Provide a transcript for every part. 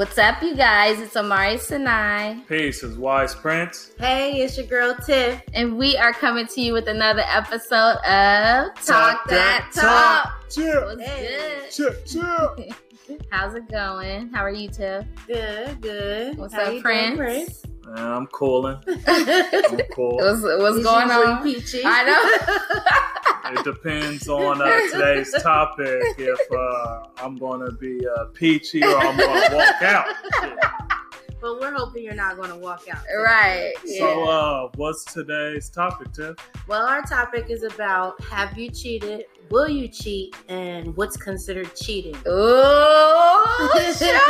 What's up, you guys? It's O'Mari Sinai. Peace, is Wise Prince. Hey, it's your girl Tiff. And we are coming to you with another episode of Talk, That, Talk. Chill, What's Hey. good? chill, chill. How's it going? How are you, Tiff? Good, good. What's How up, you doing, Prince? Man, I'm cooling. Prince? I'm cool. What's, what's going on? Peachy. I know. It depends on uh, today's topic if uh, I'm going to be uh, peachy or I'm going to walk out. Shit. but we're hoping you're not going to walk out. Right. So, Yeah. uh, what's today's topic, Tiff? Well, our topic is about have you cheated? Will you cheat? And what's considered cheating? Ooh, shoot.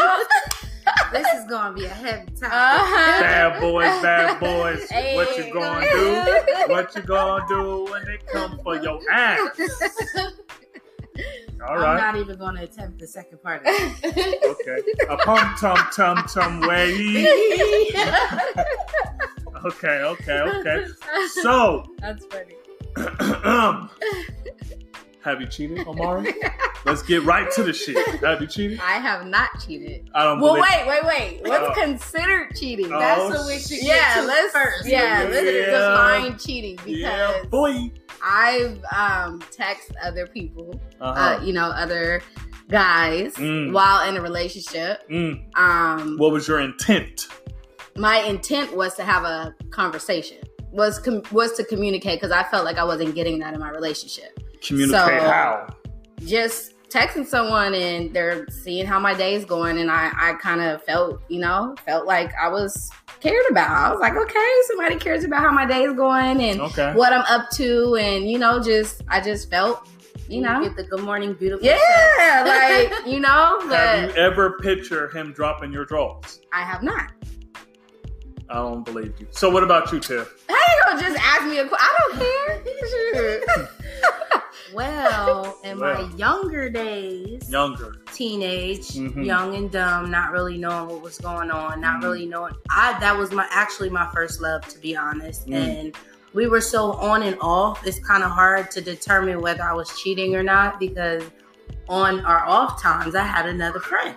This is going to be a heavy topic. Uh-huh. Bad boys, bad boys. Hey. What you gonna do? What you gonna do when they come for your ass? All I'm right. not even going to attempt the second part of it. Okay. A pum tum tum tum way. Okay, okay, okay. So, That's funny. have you cheated, O'Mari? Let's get right to the shit. Have you cheated? I have not cheated. I don't Well, believe. wait, wait, wait. What's Oh. considered cheating? Oh, That's what we should yeah, get to let's first. Yeah, let's Yeah. define cheating Yeah, because boy. I've um text other people, Uh-huh. uh, you know, other guys Mm. while in a relationship. Mm. Um, What was your intent? my intent was to have a conversation. Was com- was to communicate because I felt like I wasn't getting that in my relationship. Communicate So- how? Just texting someone and they're seeing how my day is going, and I I kind of felt you know felt like I was cared about. I was like, okay, somebody cares about how my day is going and Okay. what I'm up to, and you know, just I just felt, you know, get the good morning, beautiful. yeah, like you know, Have you ever picture him dropping your drawers? I have not. I don't believe you. So what about you, Tiff? How you gonna just ask me a question? I don't care. Well, in Well. my younger days, Younger. teenage, Mhm. young and dumb, not really knowing what was going on, not Mhm. really knowing. I that was my actually my first love, to be honest, Mm. and we were so on and off. It's kind of hard to determine whether I was cheating or not because on our off times, I had another friend.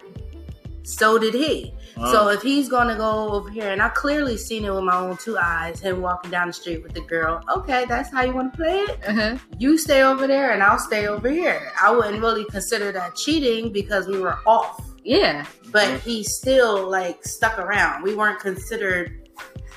So did he. So if he's gonna go over here, and I clearly seen it with my own two eyes, him walking down the street with the girl. Okay, that's how you want to play it uh-huh. you stay over there and I'll stay over here. I wouldn't really consider that cheating because we were off, Yeah. but Mhm. he still like stuck around. We weren't considered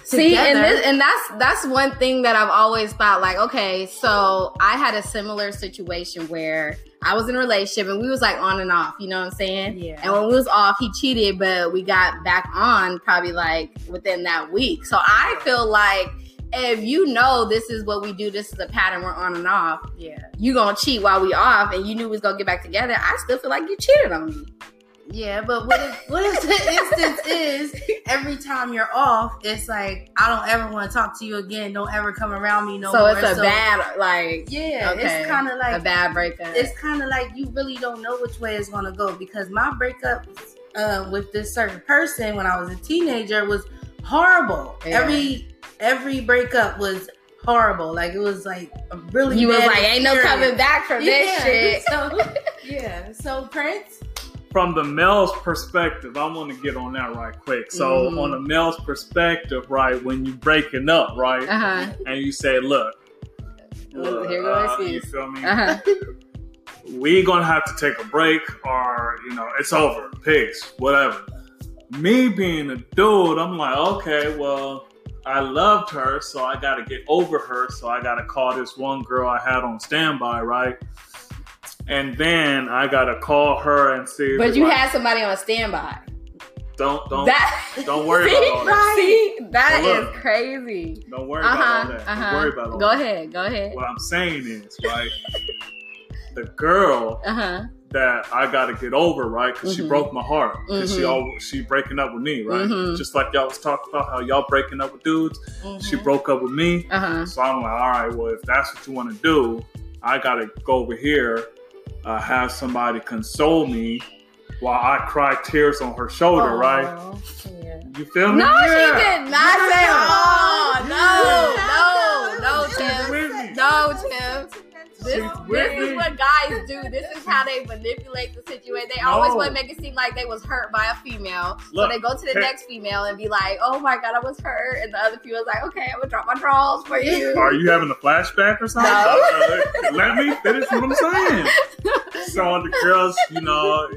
See, together. and this, and that's that's one thing that I've always thought. Like, okay, so I had a similar situation where I was in a relationship and we was like on and off. You know what I'm saying? Yeah. And when we was off, he cheated, but we got back on probably like within that week. So I feel like if you know this is what we do, this is a pattern we're on and off. yeah, You gonna cheat while we off, and you knew we was gonna get back together. I still feel like you cheated on me. Yeah. But what if what if the instance is every time you're off, it's like I don't ever want to talk to you again. Don't ever come around me no more. so more. it's a bad like Yeah, Okay. it's kind of like a bad breakup. it's kind of like you really don't know which way it's gonna go because my breakup uh, with this certain person when I was a teenager was horrible. Yeah. Every every breakup was horrible. Like it was like a really you was like, ain't no coming back from this shit. So yeah, so Prince. From the male's perspective, I want to get on that right quick. So, Mhm. on the male's perspective, right, when you're breaking up, right, Uh huh. and you say, "Look, Look, here uh, goes you feel me? Uh huh. we gonna have to take a break, or you know, it's over. Peace, whatever." Me being a dude, I'm like, okay, well, I loved her, so I got to get over her. So I got to call this one girl I had on standby, right? And then I got to call her and see. But you like, had somebody on standby. don't don't That don't worry see, about all that. See, that Well, is crazy. don't worry Uh about all that. Uh Don't worry about all Go that. ahead. Go ahead. What I'm saying is, right, the girl Uh huh. that I got to get over, right, because she Mhm. broke my heart, because she Mhm. all she breaking up with me, right, Mhm. just like y'all was talking about how y'all breaking up with dudes. She broke up with me, Uh huh. so I'm like, all right, well, if that's what you want to do, I got to go over here, uh, have somebody console me while I cry tears on her shoulder, right? Yeah. You feel me? No, Yeah. she did not No. say. Oh No. no, no, no, Tim. No, Tim. This, This is what guys do. This is how they manipulate the situation. They No. always want to make it seem like they was hurt by a female. Look, so they go to the hey. next female and be like, "Oh my god, I was hurt," and the other female's like, "Okay, I'm gonna drop my drawers for you." Are you having a flashback or something? No. Uh, Let me finish what I'm saying. So the girls, you know,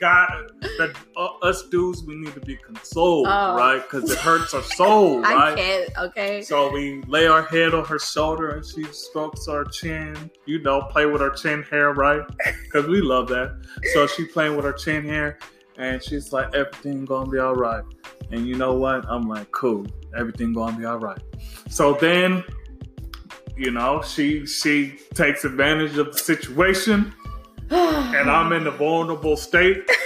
got the, uh, us dudes. We need to be consoled, Oh. right? Because it hurts our soul, I right? can't. Okay. So we lay our head on her shoulder and she strokes our chin. You know, play with her chin hair, right? Because we love that. So she playing with her chin hair, and she's like, "Everything gonna be all right." And you know what? I'm like, "Cool, everything gonna be all right." So then, you know, she she takes advantage of the situation, and I'm in the vulnerable state.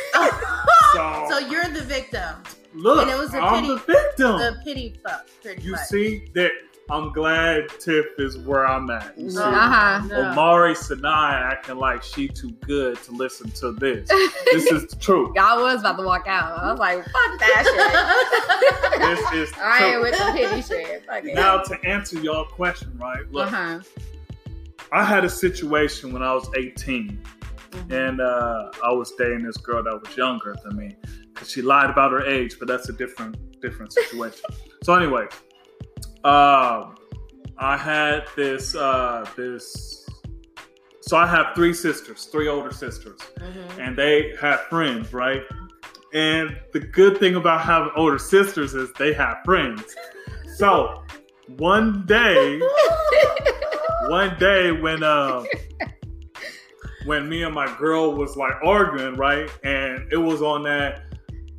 So, so you're the victim, look, and it was a I'm pity- the victim. the pity fuck. pretty You much. see that I'm glad Tiff is where I'm at. You see, No, Uh-huh. no. O'Mari Sinai acting like she too good to listen to this. This is the truth. Y'all was about to walk out. I was like, "Fuck that shit." This is the I ain't with the pity shit. Fuck it. Now to answer your question, right? Look, uh-huh. I had a situation when I was 18, Mhm. and uh, I was dating this girl that was younger than me because she lied about her age, but that's a different different situation. so, anyway, um, I had this uh, this. So I have three sisters, three older sisters, Mhm. and they have friends, right? And the good thing about having older sisters is they have friends. So one day, one day when um when me and my girl was like arguing, right? And it was on that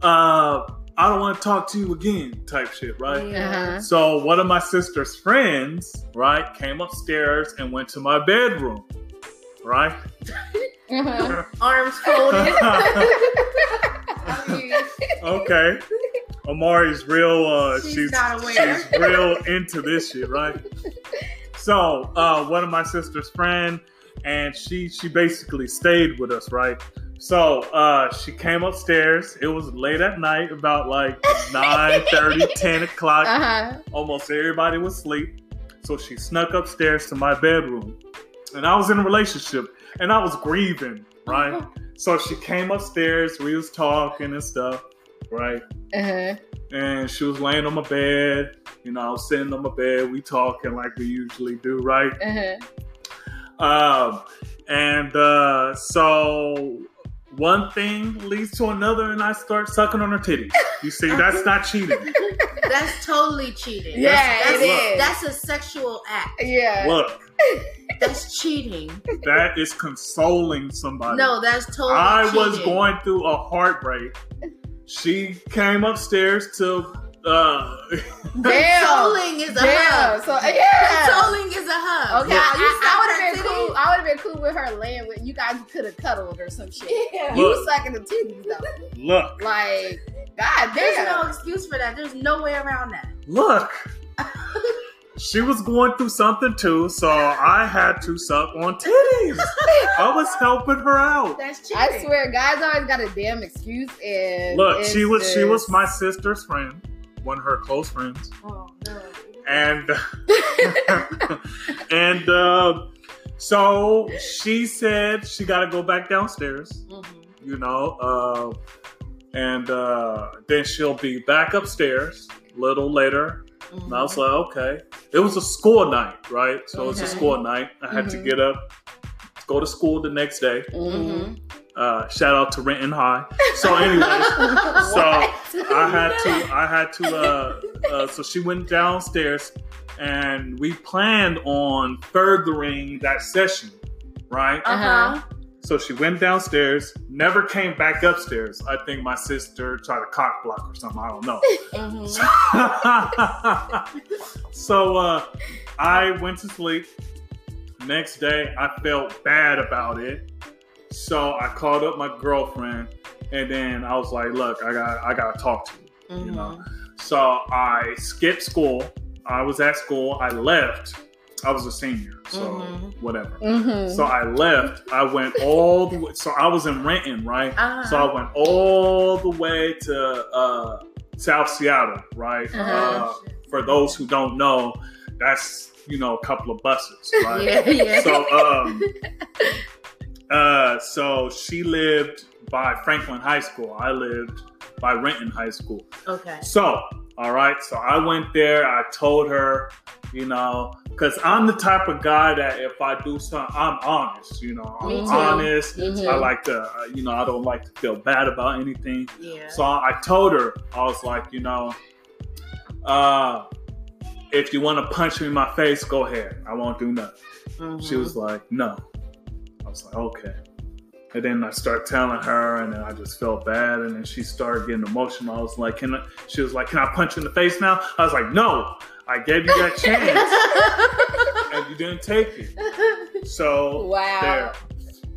uh I don't want to talk to you again type shit, right? Uh-huh. So one of my sister's friends, right, came upstairs and went to my bedroom, right? Uh-huh. Arms folded. okay. O'Mari's real uh She's she's not aware. she's real into this shit, right? So, uh one of my sister's friend and she she basically stayed with us, right? So, uh she came upstairs. It was late at night, about like 9 30, 10 o'clock. Uh-huh. Almost everybody was asleep. So she snuck upstairs to my bedroom. And I was in a relationship and I was grieving, right? So she came upstairs, we was talking and stuff, right? Uh-huh. And she was laying on my bed. You know, I was sitting on my bed, we talking like we usually do, right? Uh-huh. Um, and uh, so one thing leads to another, and I start sucking on her titties. You see, that's not cheating. That's totally cheating. Yeah, that's, it is. That's a sexual act. Yeah. Look, That's cheating. that is consoling somebody. No, that's totally. I was going through a heartbreak. She came upstairs to uh Damn. Consoling is a Damn. hug. So yeah. Consoling is a hug. Okay, Now, I, you I, would have been titty. cool. I would have been cool with her laying with you guys. Could have cuddled or some shit. Yeah. You Look. sucking the titties though. look, Like, god There's damn. no excuse for that. There's no way around that. look. She was going through something too, so I had to suck on titties. I was helping her out. That's cheating. I swear, guys always got a damn excuse. And Look, she was she was my sister's friend, one of her close friends, Oh, no. and and uh, so she said she got to go back downstairs. Mhm. you know, uh, and uh, then she'll be back upstairs a little later. And I was like, okay. It was a school night, right? So it's a school night. I had to Mhm. get up, go to school the next day. Uh, shout out to Renton High. So, anyways, so I had to, I had to, uh, uh, so she went downstairs and we planned on furthering that session, right? Uh-huh. So she went downstairs, never came back upstairs. I think my sister tried to cock block or something. I don't know. Mhm. so uh, I went to sleep. Next day, I felt bad about it. So I called up my girlfriend, and then I was like, "Look, I got, I got to talk to you." You know. So I skipped school. I was at school. I left. I was a senior, so Mhm. whatever. Mhm. So I left. I went all the way. So I was in Renton, right? Uh-huh. So I went all the way to uh, South Seattle, right? Uh-huh. Uh, for those who don't know, that's you know, a couple of buses, right? Yeah, yeah. So, um, uh, so she lived by Franklin High School. I lived by Renton High School. okay. So, all right. So I went there. I told her, you know, because I'm the type of guy that if I do something, I'm honest. You know, I'm honest. Mhm. I like to, uh, you know, I don't like to feel bad about anything. Yeah. So I told her, I was like, you know, uh, if you want to punch me in my face, go ahead. I won't do nothing. She Mhm. was like, no. I was like, okay. And then I start telling her, and then I just felt bad. And then she started getting emotional. I was like, can I? She was like, can I punch you in the face now? I was like, no. I gave you that chance, and you didn't take it. So Wow.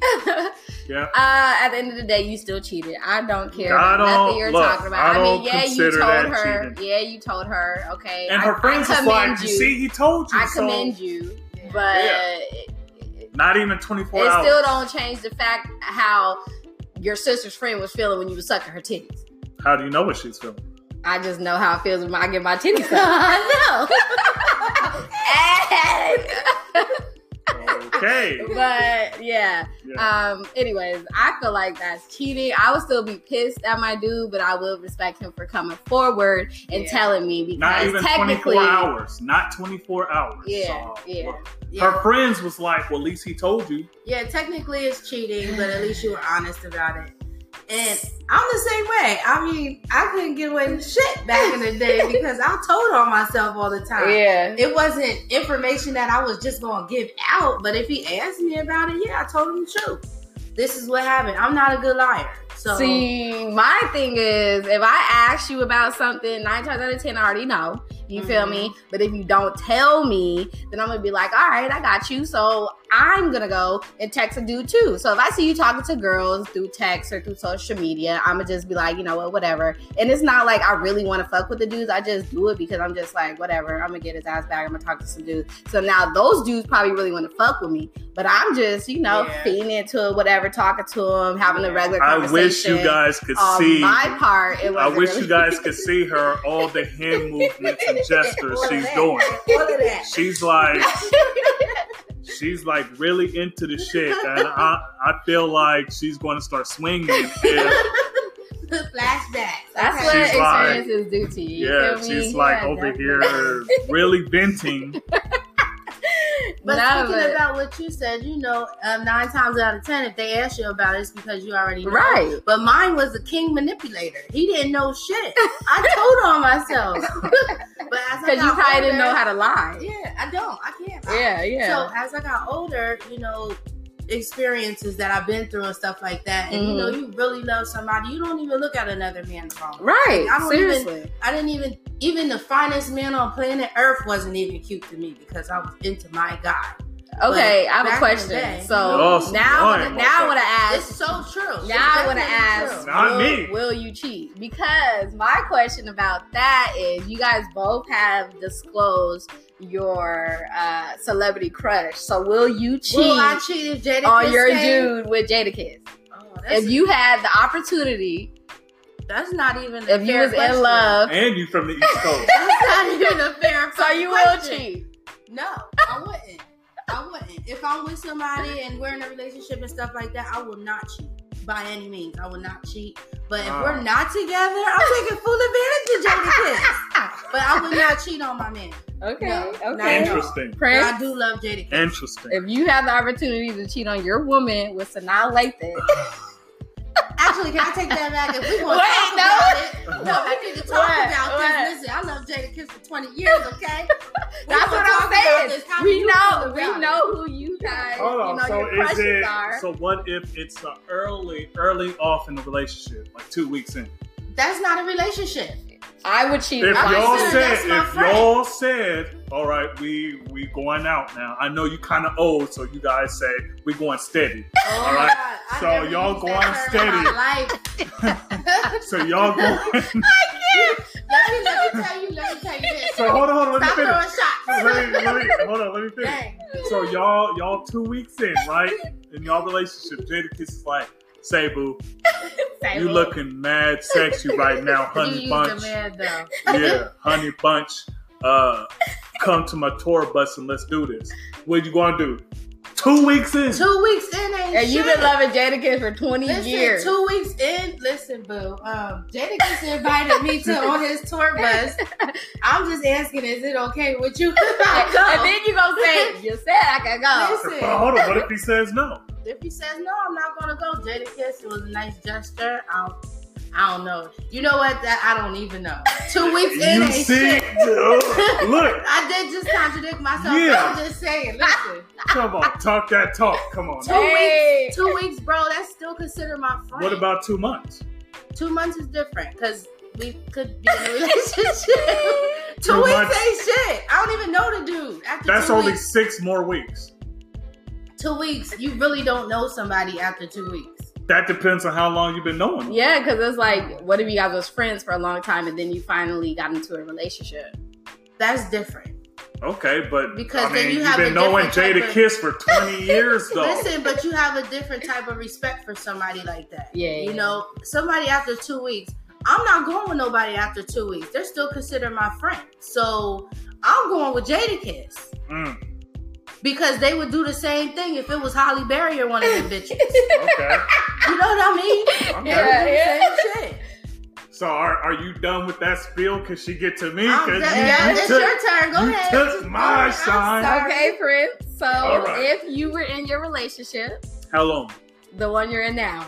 there. Yeah. Uh, at the end of the day, you still cheated. I don't care I don't- nothing you're look, talking about. I I, mean, yeah, you told her. cheating. Yeah, you told her. Okay, And I, her friends I was like, you see, he told you. I so commend you, but Yeah. Not even 24 it hours. still don't change the fact how your sister's friend was feeling when you were sucking her titties. How do you know what she's feeling? I just know how it feels when I get my titties sucked. I Okay. but yeah. Yeah. Um. Anyways, I feel like that's cheating. I would still be pissed at my dude, but I will respect him for coming forward and Yeah. telling me because Not even technically, 24 hours. Not 24 hours. Yeah, So, yeah. look, Yeah. Her friends was like, well, at least he told you. Yeah, technically it's cheating, but at least you were honest about it. And I'm the same way. I mean, I couldn't get away with shit back in the day because I told on myself all the time. Yeah. It wasn't information that I was just gonna give out, but if he asked me about it, yeah, I told him the truth. This is what happened. I'm not a good liar. So See, my thing is, if I ask you about something, nine times out of ten, I already know. You feel me? Mm-hmm. But if you don't tell me, then I'm gonna be like, all right, I got you. So I'm gonna go and text a dude too. So if I see you talking to girls through text or through social media, I'm gonna just be like, you know what, whatever. And it's not like I really want to fuck with the dudes. I just do it because I'm just like, whatever. I'm gonna get his ass back. I'm gonna talk to some dudes. So now those dudes probably really want to fuck with me, but I'm just, you know, Yeah. feeding into it, whatever, talking to him, having a Yeah. regular I wish you guys could On see. my part, it. I wish you guys could see her, all the hand movements and gestures she's that. doing. That. She's like, she's like really into the shit, and I, I feel like she's going to start swinging. If, Flashbacks. That's okay? what She's like- experiences do to you. you yeah, feel she's like Yeah, over definitely. here really venting. But No, speaking about what you said, you know, um, nine times out of ten, if they ask you about it, it's because you already know. Right. But mine was a king manipulator. He didn't know shit. I told on myself. but as Because you probably didn't know how to lie. Yeah, I don't. I can't. lie. Yeah, yeah. So as I got older, you know, experiences that I've been through and stuff like that, and you know, mm-hmm. you really love somebody, you don't even look at another man the wrong. way. right. I don't even- I didn't even even the finest man on planet Earth wasn't even cute to me because I was into my guy. okay, I have a back in the question. day- So Oh, some now, I wanna- now I want to ask. It's ask. so true. It's Now I want to ask. Not will, me. will you cheat? Because my question about that is, you guys both have disclosed your uh, celebrity crush. So will you cheat Will I cheat if Jada on Kiss your came? dude with Jadakiss? Oh, that's, If you had the opportunity, that's not even. A if you fair was question. in love, And you from the East Coast. that's not even a fair. so you will question. cheat. No, I wouldn't. I wouldn't. If I'm with somebody and we're in a relationship and stuff like that, I will not cheat by any means. I will not cheat. But if Wow. we're not together, I'm taking full advantage of Jadakiss. But I would not cheat on my man. Okay, No, okay. not at. Interesting. But Prince, I do love Jada Kiss. Interesting. if you have the opportunity to cheat on your woman with Sanaa Lathan, Actually, can I take that back? If we want to talk no. about it, no, we need to talk What? about What? this. Listen, I love Jadakiss for 20 years, okay? We that's what I'm saying. this. How do We know, we know it? who you guys, Hold you know, so your is crushes it? are. So what if it's uh, early, early off in the relationship, like two weeks in? That's not a relationship. I would cheat. If y'all consider said, if friend. y'all said, all right, we we going out now. I know you kind of old, so you guys say we going steady. Oh All my right. God. So y'all going go that on term in my life. So y'all going. let me let me tell you. Let me tell you this. so hold on, hold on. Let Stop me throwing finish. shots. Let me, let me, hold on. Let me finish. Dang. So y'all y'all two weeks in, right? In y'all relationship, Jadakiss is like, say boo, you looking mad sexy right now, You honey used bunch. the. Yeah, honey bunch. Uh, come to my tour bus and let's do this. What you gonna do? Two weeks in. Two weeks in ain't And you've been loving Jadakiss for 20 Listen, years. two weeks in, listen, boo. Um, Jadakiss invited me to on his tour bus. I'm just asking, is it okay with you? and then you gonna say, you said I could go. Listen. But hold on. What if he says no? If he says no, I'm not gonna go. Jadakiss, it was a nice gesture. I don't, I don't know. You know what? That I don't even know. Two weeks in You see? shit. Look, I did just contradict myself. Yeah. I'm just saying. Listen, come on, talk that talk. Come on. two Hey. weeks, two weeks, bro. That's still considered my friend. What about two months? two months is different because we could be in a relationship. two, Two weeks months. ain't shit. I don't even know the dude. After That's two only weeks, six more weeks. Two weeks. You really don't know somebody after two weeks. That depends on how long you've been knowing. them. Yeah, because it's like, what if you guys was friends for a long time and then you finally got into a relationship? That's different. Okay, but Because I then mean, you you have have a been knowing different Jada of- Kiss for 20 years, though. Listen, but you have a different type of respect for somebody like that. Yeah, You yeah. know, somebody after two weeks. I'm not going with nobody after two weeks. They're still considered my friend. So I'm going with Jadakiss. Mm, Because they would do the same thing if it was Halle Berry or one of them bitches. okay. You know what I mean? okay. Yeah, yeah. Same shit. So are, are you done with that spiel? Cause she get to me? I'm Cause done. you, yeah, you it's took, your turn. Go you ahead. took Just- my oh, I'm shine. Okay, Prince. So All right. if you were in your relationship, how long? the one you're in now,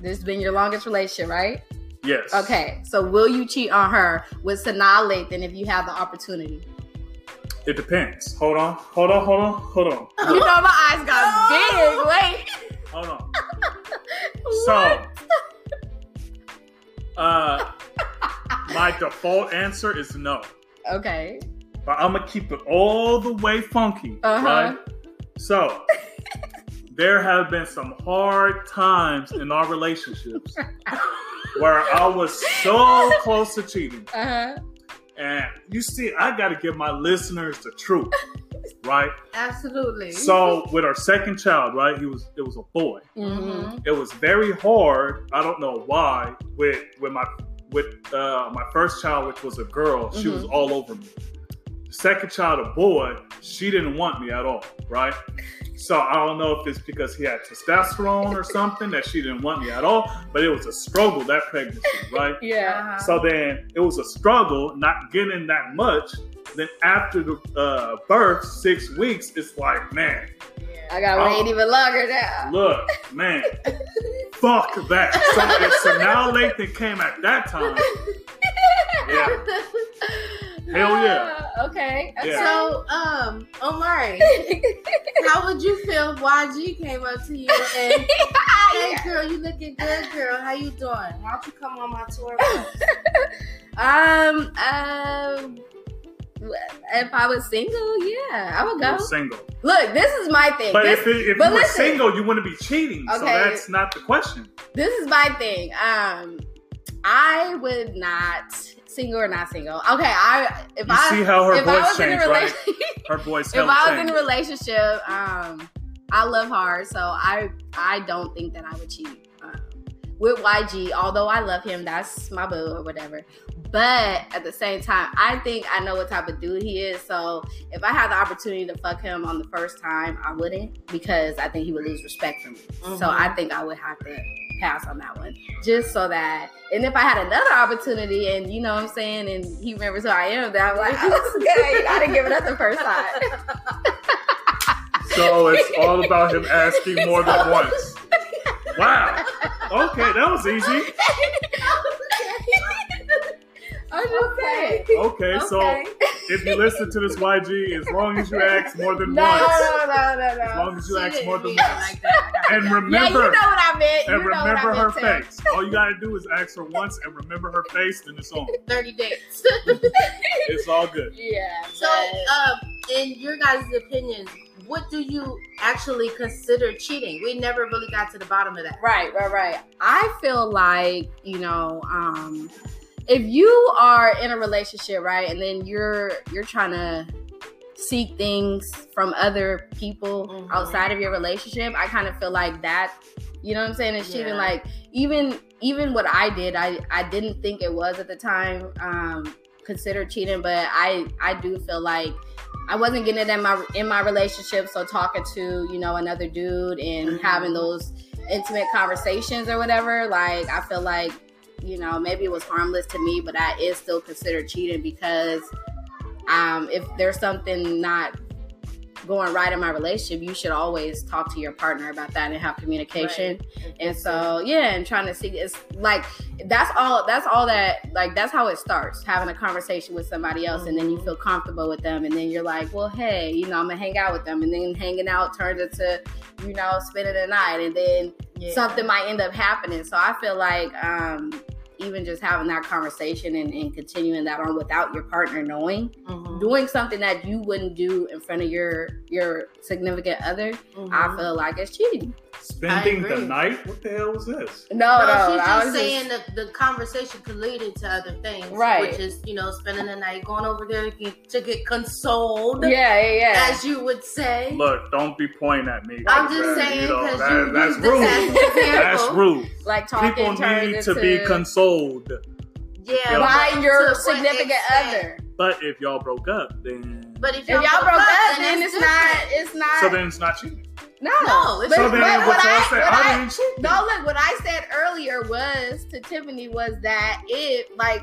this has been your longest relationship, right? Yes. Okay, so will you cheat on her with Sanaa Lathan if you have the opportunity? It depends. Hold on. Hold on. Hold on. Hold on. You know my eyes got Oh. big. Wait. Hold on. So, uh, my default answer is no. Okay. But I'm gonna keep it all the way funky, Uh-huh. right? So, there have been some hard times in our relationships where I was so close to cheating. Uh huh. And you see, I got to give my listeners the truth, right? Absolutely. So, with our second child, right? He was it was a boy. Mm-hmm. It was very hard. I don't know why. With with my with uh, my first child, which was a girl, she was all over me. Second child, a boy, she didn't want me at all, right? So I don't know if it's because he had testosterone or something that she didn't want me at all, but it was a struggle that pregnancy, right? Yeah. Uh-huh. So then it was a struggle not getting that much. Then after the uh, birth, six weeks, it's like, man, I gotta wait Oh. even longer now. look, man, fuck that. So, so now Lathan came at that time. Yeah. Hell yeah. Uh, okay. okay. Yeah. So, um, O'Mari, how would you feel if YG came up to you and, hey, girl, you looking good, girl. How you doing? Why don't you come on my tour? bus?" um, um, if I was single, yeah, I would go. single. Look, this is my thing. But this, if, it, if but you were single, you wouldn't be cheating. So that's not the question. this is my thing. Um, I would not single or not single. Okay, I if You I see how her if I voice was in a changed, right? relationship, Her voice if I was in a relationship, um, I love hard, so I I don't think that I would cheat with YG. Although I love him, that's my boo or whatever. But at the same time, I think I know what type of dude he is. So if I had the opportunity to fuck him on the first time, I wouldn't because I think he would lose respect for me. So Mhm. I think I would have to pass on that one just so that. And if I had another opportunity, and you know what I'm saying, and he remembers who I am, then I'm like, that's good. You gotta give it up the first time. So it's all about him asking more than once. Wow. Okay, that was easy. I'm just saying. Okay, so Okay. if you listen to this YG, as long as you ask more than No, once, no, no, no, as no. long as you She ask more than once, like that. and Yeah, you remember, know what I meant. You and know what remember her meant, face. All you gotta do is ask her once and remember her face, then it's on. 30 days. It's all good. Yeah. So, um, in your guys' opinions, what do you actually consider cheating? We never really got to the bottom of that. Right, right, right. I feel like, you know, um, if you are in a relationship, right, and then you're you're trying to seek things from other people Mhm. outside of your relationship, I kind of feel like that, you know what I'm saying? It's cheating. Yeah. Like even even what I did, I I didn't think it was at the time um considered cheating, but I I do feel like I wasn't getting it in my in my relationship. So talking to you know another dude and Mhm. having those intimate conversations or whatever, like I feel like you know maybe it was harmless to me, but that is still considered cheating because um, if there's something not going right in my relationship, you should always talk to your partner about that and have communication. And so yeah, and trying to see it's like that's all that's all that like that's how it starts, having a conversation with somebody else and then you feel comfortable with them and then you're like, Well, hey, you know, I'm gonna hang out with them and then hanging out turns into, you know, spending the night and then Yeah. something might end up happening. So I feel like um even just having that conversation and, and continuing that on without your partner knowing, Mhm. doing something that you wouldn't do in front of your your significant other, Mhm. I feel like it's cheating. Spending the night? What the hell was this? No, No, no, she's just was saying that the conversation could lead into other things, Right. Which is, you know, spending the night going over there to get, to get consoled, yeah, yeah, yeah. as you would say. Look, don't be pointing at me. I'm like just that, saying you know, because that- you that's use this rude. as an example. That's rude. like talking People turns need to be into consoled. Yeah, by your significant other. But if y'all broke up, then But if If y'all, y'all broke up, then that's it's not. It's not. so then it's not cheating. No, No, But, so then what what I, what I I, no, look, what I said earlier was to Tiffany was that it like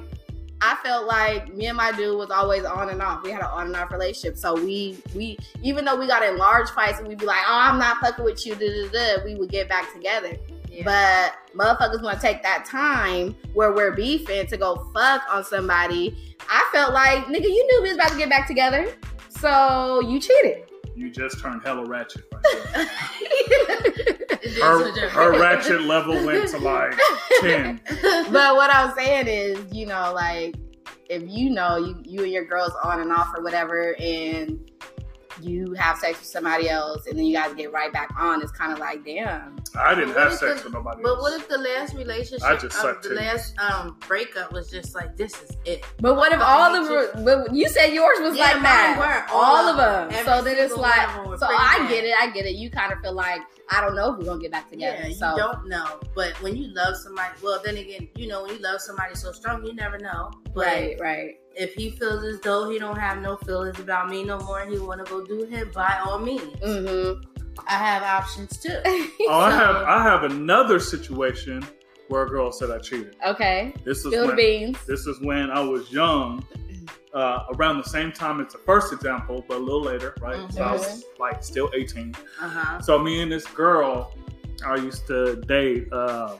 I felt like me and my dude was always on and off. We had an on and off relationship. So we we even though we got in large fights and we'd be like, oh, I'm not fucking with you, da, da, da, we would get back together. Yeah. But motherfuckers want to take that time where we're beefing to go fuck on somebody. I felt like, nigga, you knew we was about to get back together. So you cheated. You just turned hella ratchet. Right her, her ratchet level went to like 10. but what I was saying is, you know, like if you know you you and your girls on and off or whatever, and you have sex with somebody else, and then you guys get right back on, it's kind of like, damn. I didn't have sex the- with nobody But else. what if the last relationship, I just of sucked the titties. last um, breakup was just like, this is it. But what if all the but you said yours was Yeah, like mine that? were. all, All of of them. them. So then it's single one of them like, so I bad. get it, I get it. You kind of feel like I don't know if we're gonna get back together. Yeah, you don't know. But when you love somebody, well, then again, you know, when you love somebody so strong, you never know. But right, right. If he feels as though he don't have no feelings about me no more, he want to go do him, by all means, Mm-hmm. I have options too. Oh, I have I have another situation where a girl said I cheated. okay. This is Spill when beans. this is when I was young, uh, around the same time as the first example, but a little later, right? So I was like still 18. Uh huh. So me and this girl, I used to date. Uh,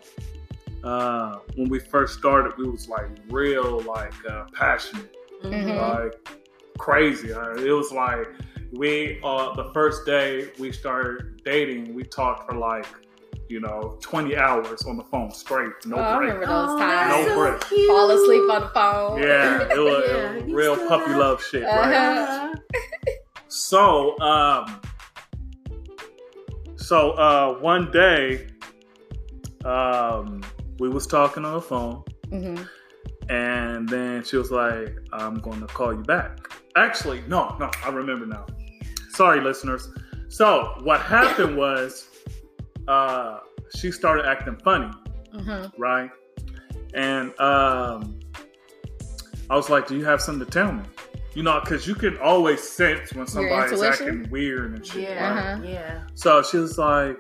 uh, when we first started, we was like real, like uh, passionate, Mm-hmm. Mhm. like crazy. Uh, it was like we uh, the first day we started dating, we talked for like you know 20 hours on the phone straight, no Oh, I break. remember those Oh, times. No so break. cute. Fall asleep on the phone. Yeah, it was, it was real puppy have- love shit, right? Uh-huh. Uh-huh. So, um, so uh, one day, um, we was talking on the phone, Mhm. and then she was like, "I'm going to call you back." Actually, no, no, I remember now. Sorry, listeners. So what happened was, uh, she started acting funny, Mhm. right? And um, I was like, "Do you have something to tell me?" You know, because you can always sense when somebody's acting weird and shit. Yeah, right? Uh-huh. yeah. So she was like,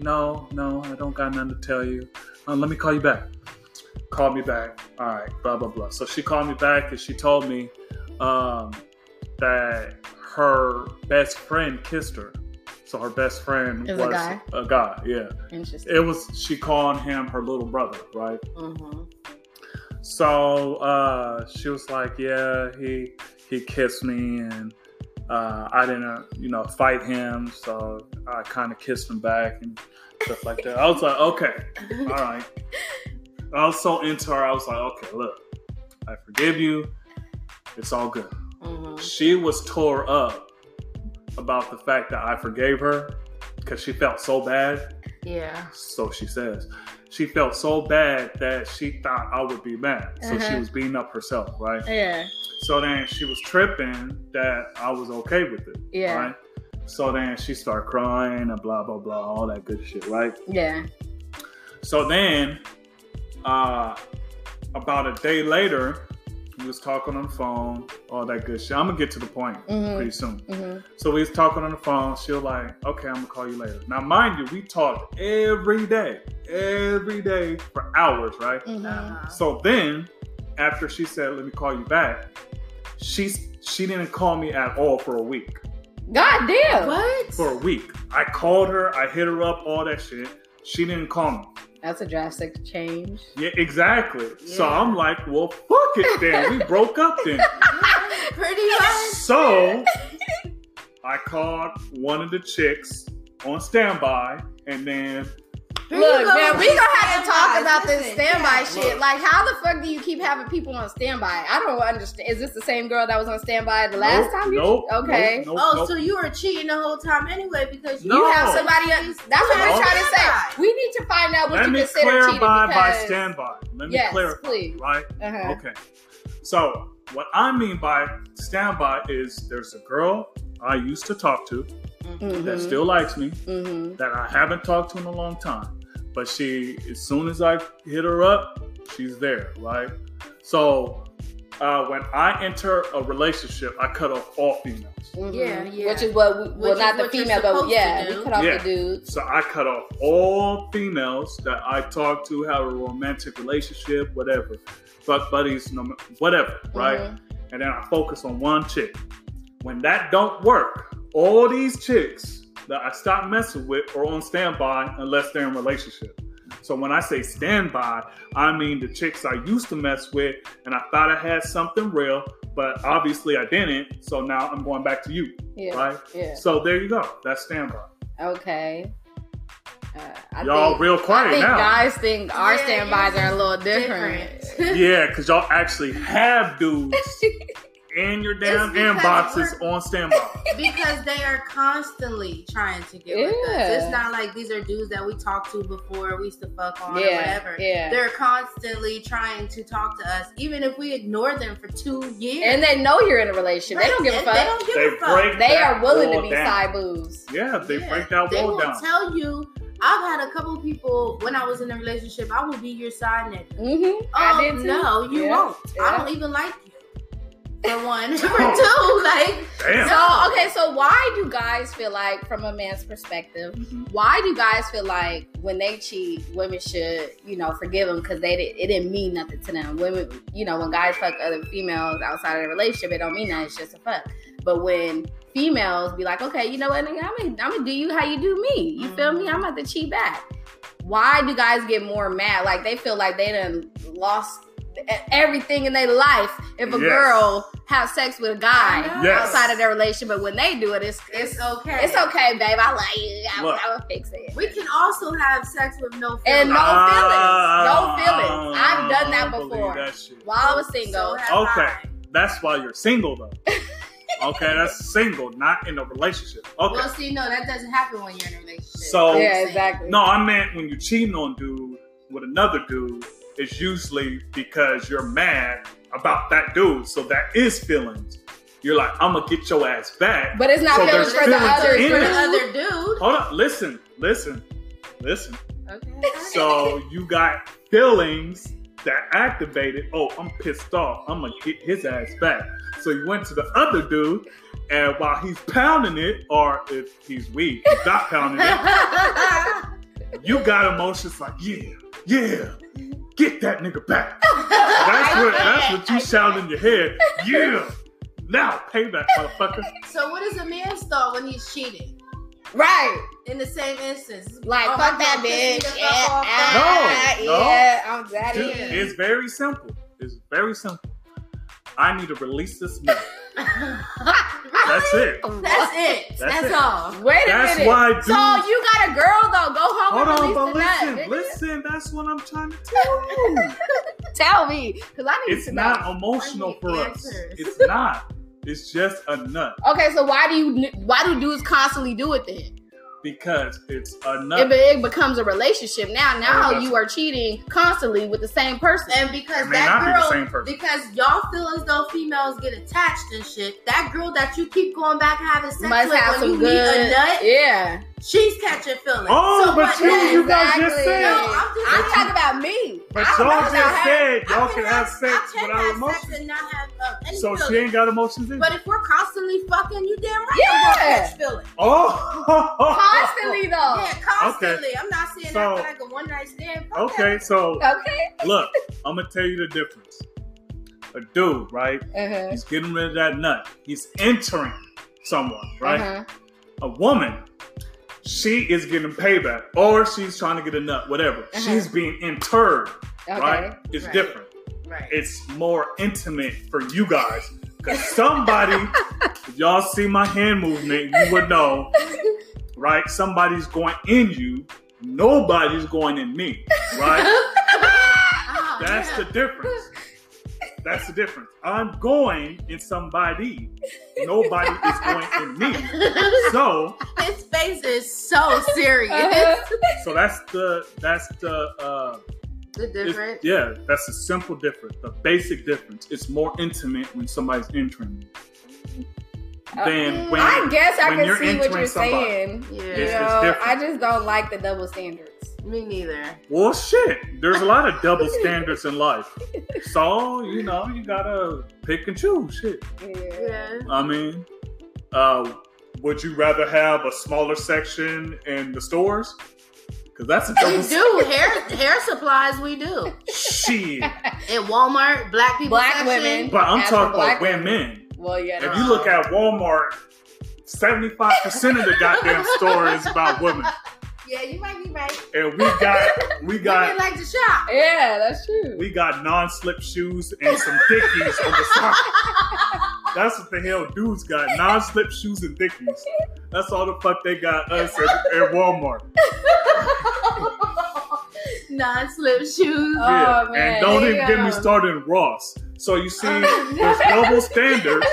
"No, no, I don't got nothing to tell you. Uh, let me call you back." Call me back. All right, blah blah blah. So she called me back and she told me um, that her best friend kissed her. So her best friend Is a was guy? a guy. Yeah, Interesting. it was. She called him her little brother, right? Mm-hmm. So uh, she was like, "Yeah, he he kissed me, and uh, I didn't, you know, fight him. So I kind of kissed him back and stuff like that." I was like, "Okay, all right." I was so into her. I was like, "Okay, look, I forgive you. It's all good." Mm-hmm. She was tore up about the fact that I forgave her because she felt so bad. Yeah. So she says. She felt so bad that she thought I would be mad. So she Uh-huh. was beating up herself, right? Yeah. So then she was tripping that I was okay with it. Yeah. Right? So then she started crying and blah blah blah, all that good shit, right? Yeah. So then uh about a day later, We was talking on the phone, all that good shit. I'm gonna get to the point Mhm. pretty soon. Mhm. So we was talking on the phone. She was like, "Okay, I'm gonna call you later." Now, mind you, we talked every day, every day for hours, right? Mhm. Uh-huh. So then, after she said, "Let me call you back," she she didn't call me at all for a week. God damn. What? For a week, I called her, I hit her up, all that shit. She didn't call me. That's a drastic change. Yeah, exactly. So I'm like, well, fuck it then. We broke up then. Pretty much. So I called one of the chicks on standby, and then Here you Look, go man, we these gonna have to talk standbys. about this standby yeah. shit. Like, how the fuck do you keep having people on standby? I don't understand. Is this the same girl that was on standby the last nope, time? You nope, okay. nope, Oh, nope, so you were cheating the whole time anyway because you No. You have somebody. Else. That's what we're trying to say. We need to find out what Let you me consider cheating clarify by standby. Let me Yes, clarify, please. right? Uh-huh. Okay. So what I mean by standby is there's a girl I used to talk to Mhm. that still likes me Mhm. that I haven't talked to in a long time. But she, as soon as I hit her up, she's there, right? So uh, when I enter a relationship, I cut off all females. Mhm. Yeah, yeah. Which is what, we, well, Which not the female, but yeah, we cut off Yeah. the dudes. So I cut off all females that I talk to, have a romantic relationship, whatever, fuck buddies, no, ma- whatever, right? Mhm. And then I focus on one chick. When that don't work, all these chicks that I stop messing with or on standby unless they're in relationship. So when I say standby, I mean the chicks I used to mess with, and I thought I had something real, but obviously I didn't. So now I'm going back to you, Yeah. right? Yeah. So there you go. That's standby. Okay. Uh, I Y'all think, real I quiet think now. guys think our Yeah, standbys yours are a little different. different. Yeah, because y'all actually have dudes in your damn because inboxes on standby. because they are constantly trying to get with us. It's not like these are dudes that we talked to before we used to fuck on or Yeah, whatever. yeah. They're constantly trying to talk to us, even if we ignore them for two years. And they know you're in a relationship. They don't give a fuck. They don't give They a fuck. break They are willing to be down. side boos. Yeah, they Yeah, break that They wall will down. tell you. I've had a couple people when I was in a relationship. I will be your side nigga. Mm-hmm. Oh I did too. no, you Yeah, won't. yeah. I don't even like you. For one, for two, like Damn. So okay, so why do guys feel like, from a man's perspective, mm-hmm. why do guys feel like when they cheat, women should, you know, forgive them because they didn't, it didn't mean nothing to them. Women, you know, when guys fuck other females outside of the relationship, it don't mean that it's just a fuck. But when females be like, okay, you know what, nigga, I'm gonna, I'm gonna do you how you do me. You feel me? I'm about to cheat back. Why do guys get more mad? Like they feel like they done lost everything in their life if a Yes. girl have sex with a guy Yes. outside of their relationship. But when they do it, it's it's it's okay. it's okay, babe. I like you. I, Look. I will fix it. We can also have sex with no feelings. And no Ah, feelings. No feelings. I've done that before. that. While I was single. So Okay. I. That's why you're single though. okay, that's single, not in a relationship. Okay. Well, see, no, that doesn't happen when you're in a relationship. So- yeah, exactly. No, I meant when you're cheating on dude with another dude, it's usually because you're mad about that dude. So that is feelings. You're like, I'm gonna get your ass back. But it's not So feelings there's for the feelings other in for the dude. other dude. Hold up, listen, listen, listen. Okay. So you got feelings that activated. Oh, I'm pissed off. I'm gonna get his ass back. So you went to the other dude, and while he's pounding it, or if he's weak, he's not pounding it. You got emotions like, yeah, yeah, get that nigga back. That's what that's what you sound in your head. Yeah, now payback, motherfucker. so, what is a man's thought when he's cheating? Right. In the same instance, Like, Oh, fuck that God, bitch. Yeah, fuck off. ah, No, no. yeah, I'm daddy. Dude, it's very simple. It's very simple. I need to release this man. That's it. That's it. That's That's, it. all. Wait a That's minute. why so you got a girl though. Go home Hold and on, but the nut. listen, listen. That's what I'm trying to tell you. Tell me, because I need It's to not know. emotional for need us. It's not. It's just a nut Okay, so why do you why do dudes constantly do it then? Because it's a It, nut. it becomes a relationship now. Now that's- you are cheating constantly with the same person. And because It may that not be the girl, same person. because y'all feel as though females get attached and shit, that girl that you keep going back having sex Must with have when you some meet a nut, yeah. She's catching feelings. Oh, so but what you, then? you guys just said. No, I'm I'm just. I'm talking about me. But I don't y'all just her. said y'all can can have sex I can without have emotions. sex and not have uh, any So feelings. she ain't got emotions either. But if we're constantly fucking, you damn right Yeah. I'm gonna catch feelings. oh, Constantly though. Yeah, constantly. I'm not saying So- that like a one night stand. Fuck Okay, so Okay. look, I'm gonna tell you the difference. A dude, right? Uh-huh. He's getting rid of that nut. He's entering someone, right? Uh-huh. A woman, she is getting payback, or she's trying to get a nut, whatever. Uh-huh. She's being interred, Okay. right? It's Right. different. Right. It's more intimate for you guys. Because somebody, if y'all see my hand movement, you would know, right? Somebody's going in you, nobody's going in me, right? Oh, That's yeah. the difference. That's the difference. I'm going in somebody. Nobody is going in me. So, His face is so serious. Uh-huh. so that's the that's the uh, the difference. yeah, that's the simple difference. The basic difference. It's more intimate when somebody's entering you than when I guess I when can see what you're somebody. saying. Yeah. You It's- it's know. I just don't like the double standards. Me neither. Well, shit. There's a lot of double standards in life. So you know you gotta pick and choose. Shit. Yeah. I mean, uh, would you rather have a smaller section in the stores? Because that's a We do hair hair supplies. We do Shit. in Walmart. Black people. Black section. women. But I'm As talking for black about women. Well, yeah. If no. you look at Walmart, 75% of the goddamn store is about women. Yeah, you might be right. And we got we Women got like to shop. yeah, that's true. we got non-slip shoes and some dickies on the side. That's what the hell dudes got. Non-slip shoes and dickies. That's all the fuck they got us at, at Walmart. Non-slip shoes. Oh, yeah. man, and don't there even you get me started in Ross. So you see, there's double standards.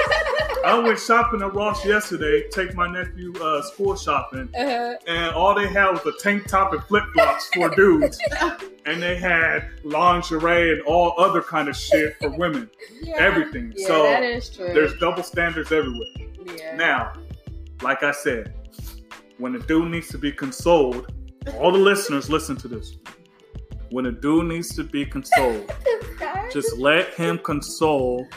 I went shopping at Ross yesterday, take my nephew uh, school shopping, Uh-huh. and all they had was a tank top and flip flops for dudes, and they had lingerie and all other kind of shit for women. Yeah. Everything. Yeah, so that is true. there's double standards everywhere. yeah. Now, like I said, when a dude needs to be consoled, all the listeners listen to this. When a dude needs to be consoled, just let him console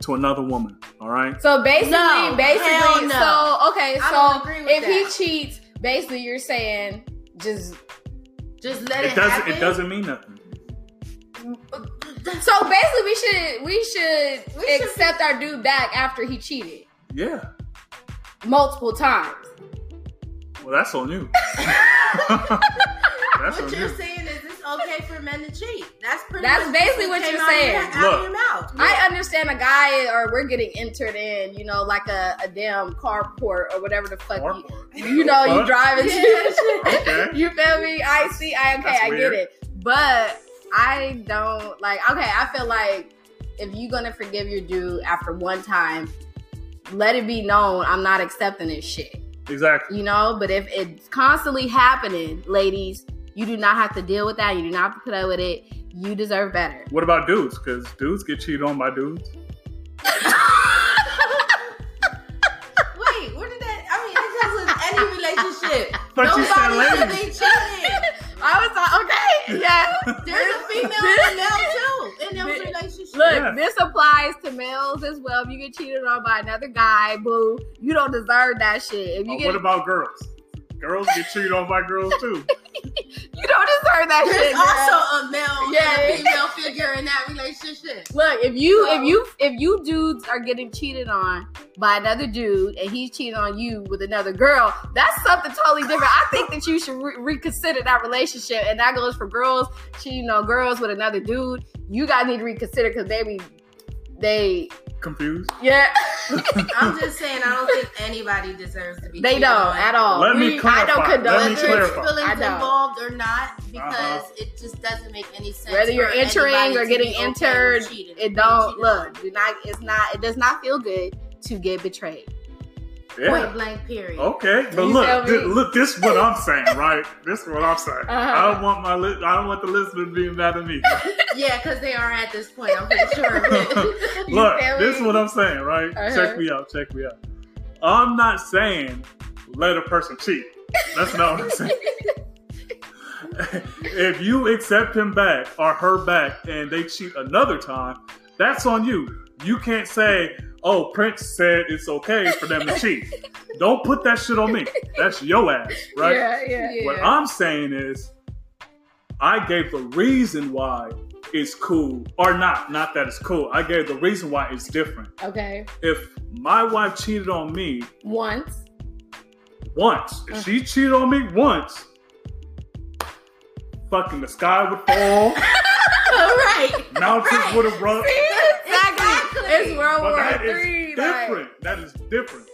to another woman. All right. So basically, No, hell basically, no. so okay, I so if that. he cheats, basically you're saying just Just let it, It doesn't. happen. It doesn't mean nothing. so basically we should we should We should accept our dude back after he cheated Yeah. multiple times. Well, that's on you. that's What on you're you. saying is it's okay for men to cheat. That's pretty. That's much basically what you're out of saying. your- Out Look. of your mouth. I understand a guy or we're getting entered in, you know, like a, a damn carport or whatever the fuck you, you know, you What? driving Yeah. Okay. You feel me? I see. I okay. That's I get it. But I don't like. Okay, I feel like if you're gonna forgive your dude after one time, let it be known I'm not accepting this shit. Exactly. You know. But if it's constantly happening, ladies, you do not have to deal with that. You do not have to put up with it. You deserve better. What about dudes? Because dudes get cheated on by dudes. Wait, where did that? I mean, it goes with any relationship. But you said Nobody should ladies. be cheating. I was like, okay, yeah. There's a female and a male too in those This- relationships. Look, Yeah. this applies to males as well. If you get cheated on by another guy, boo, you don't deserve that shit. If you Oh, get, what about girls? Girls get cheated on by girls too. you don't deserve that There's shit. girl. also a male Yeah. and a female figure in that relationship. Look, if you So- if you if you dudes are getting cheated on by another dude and he's cheating on you with another girl, that's something totally different. I think that you should re- reconsider that relationship, and that goes for girls cheating on girls with another dude. You guys need to reconsider because baby, they Confused? yeah I'm just saying, I don't think anybody deserves to be. they don't on. at all. Let me We- I don't condone Let me it. Whether there's clarify. feelings involved or not, because Uh-huh. it just doesn't make any sense. Whether you're entering or getting be okay entered, it don't cheated look. Do not. It's not. It does not feel good to get betrayed. Yeah. Point blank. Period. Okay, but You look, thi- look. This is what I'm saying, right? This is what I'm saying. I Uh-huh. don't want my li- I don't want the listener to be mad at me. Yeah, because they are at this point. I'm pretty sure. of it. You look, this is what I'm saying, right? Uh-huh. Check me out. Check me out. I'm not saying let a person cheat. That's not what I'm saying. if you accept him back or her back and they cheat another time, that's on you. You can't say, "Oh, Prince said it's okay for them to cheat." Don't put that shit on me. That's your ass, right? Yeah, yeah. Yeah. What I'm saying is, I gave the reason why it's cool, or not. Not that it's cool. I gave the reason why it's different. Okay. If my wife cheated on me Once. once, if she uh-huh. cheated on me once, fucking the sky would fall, All right. mountains Right. would erupt. It's World But War that is Three. like- different. That is different.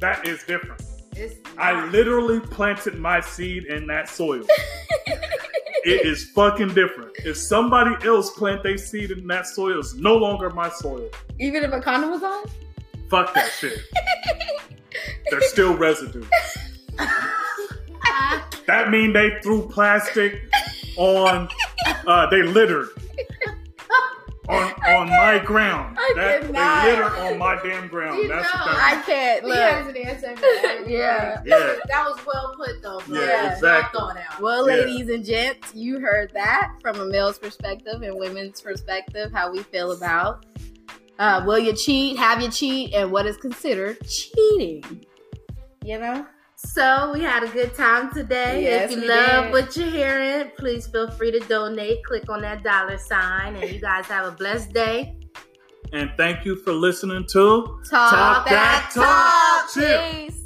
That is different. I literally planted my seed in that soil. it is fucking different. If somebody else plant their seed in that soil, it's no longer my soil. Even if a condom was on. Fuck that shit. There's still residue. That mean they threw plastic on. Uh, they littered on on my ground. I that, did they not. littered on my damn ground. You That's know, what I can't He look. has an answer for that. Yeah. Yeah. That was well put though, bro. Yeah, Well exactly. thought out. Well, Yeah. ladies and gents, you heard that from a male's perspective and women's perspective, how we feel about uh, will you cheat, have you cheat, and what is considered cheating. You know? So we had a good time today. Yes, if you love did. what you're hearing, please feel free to donate. Click on that dollar sign, and you guys have a blessed day. And thank you for listening to Talk, Talk that That Talk. talk. Chill. Peace.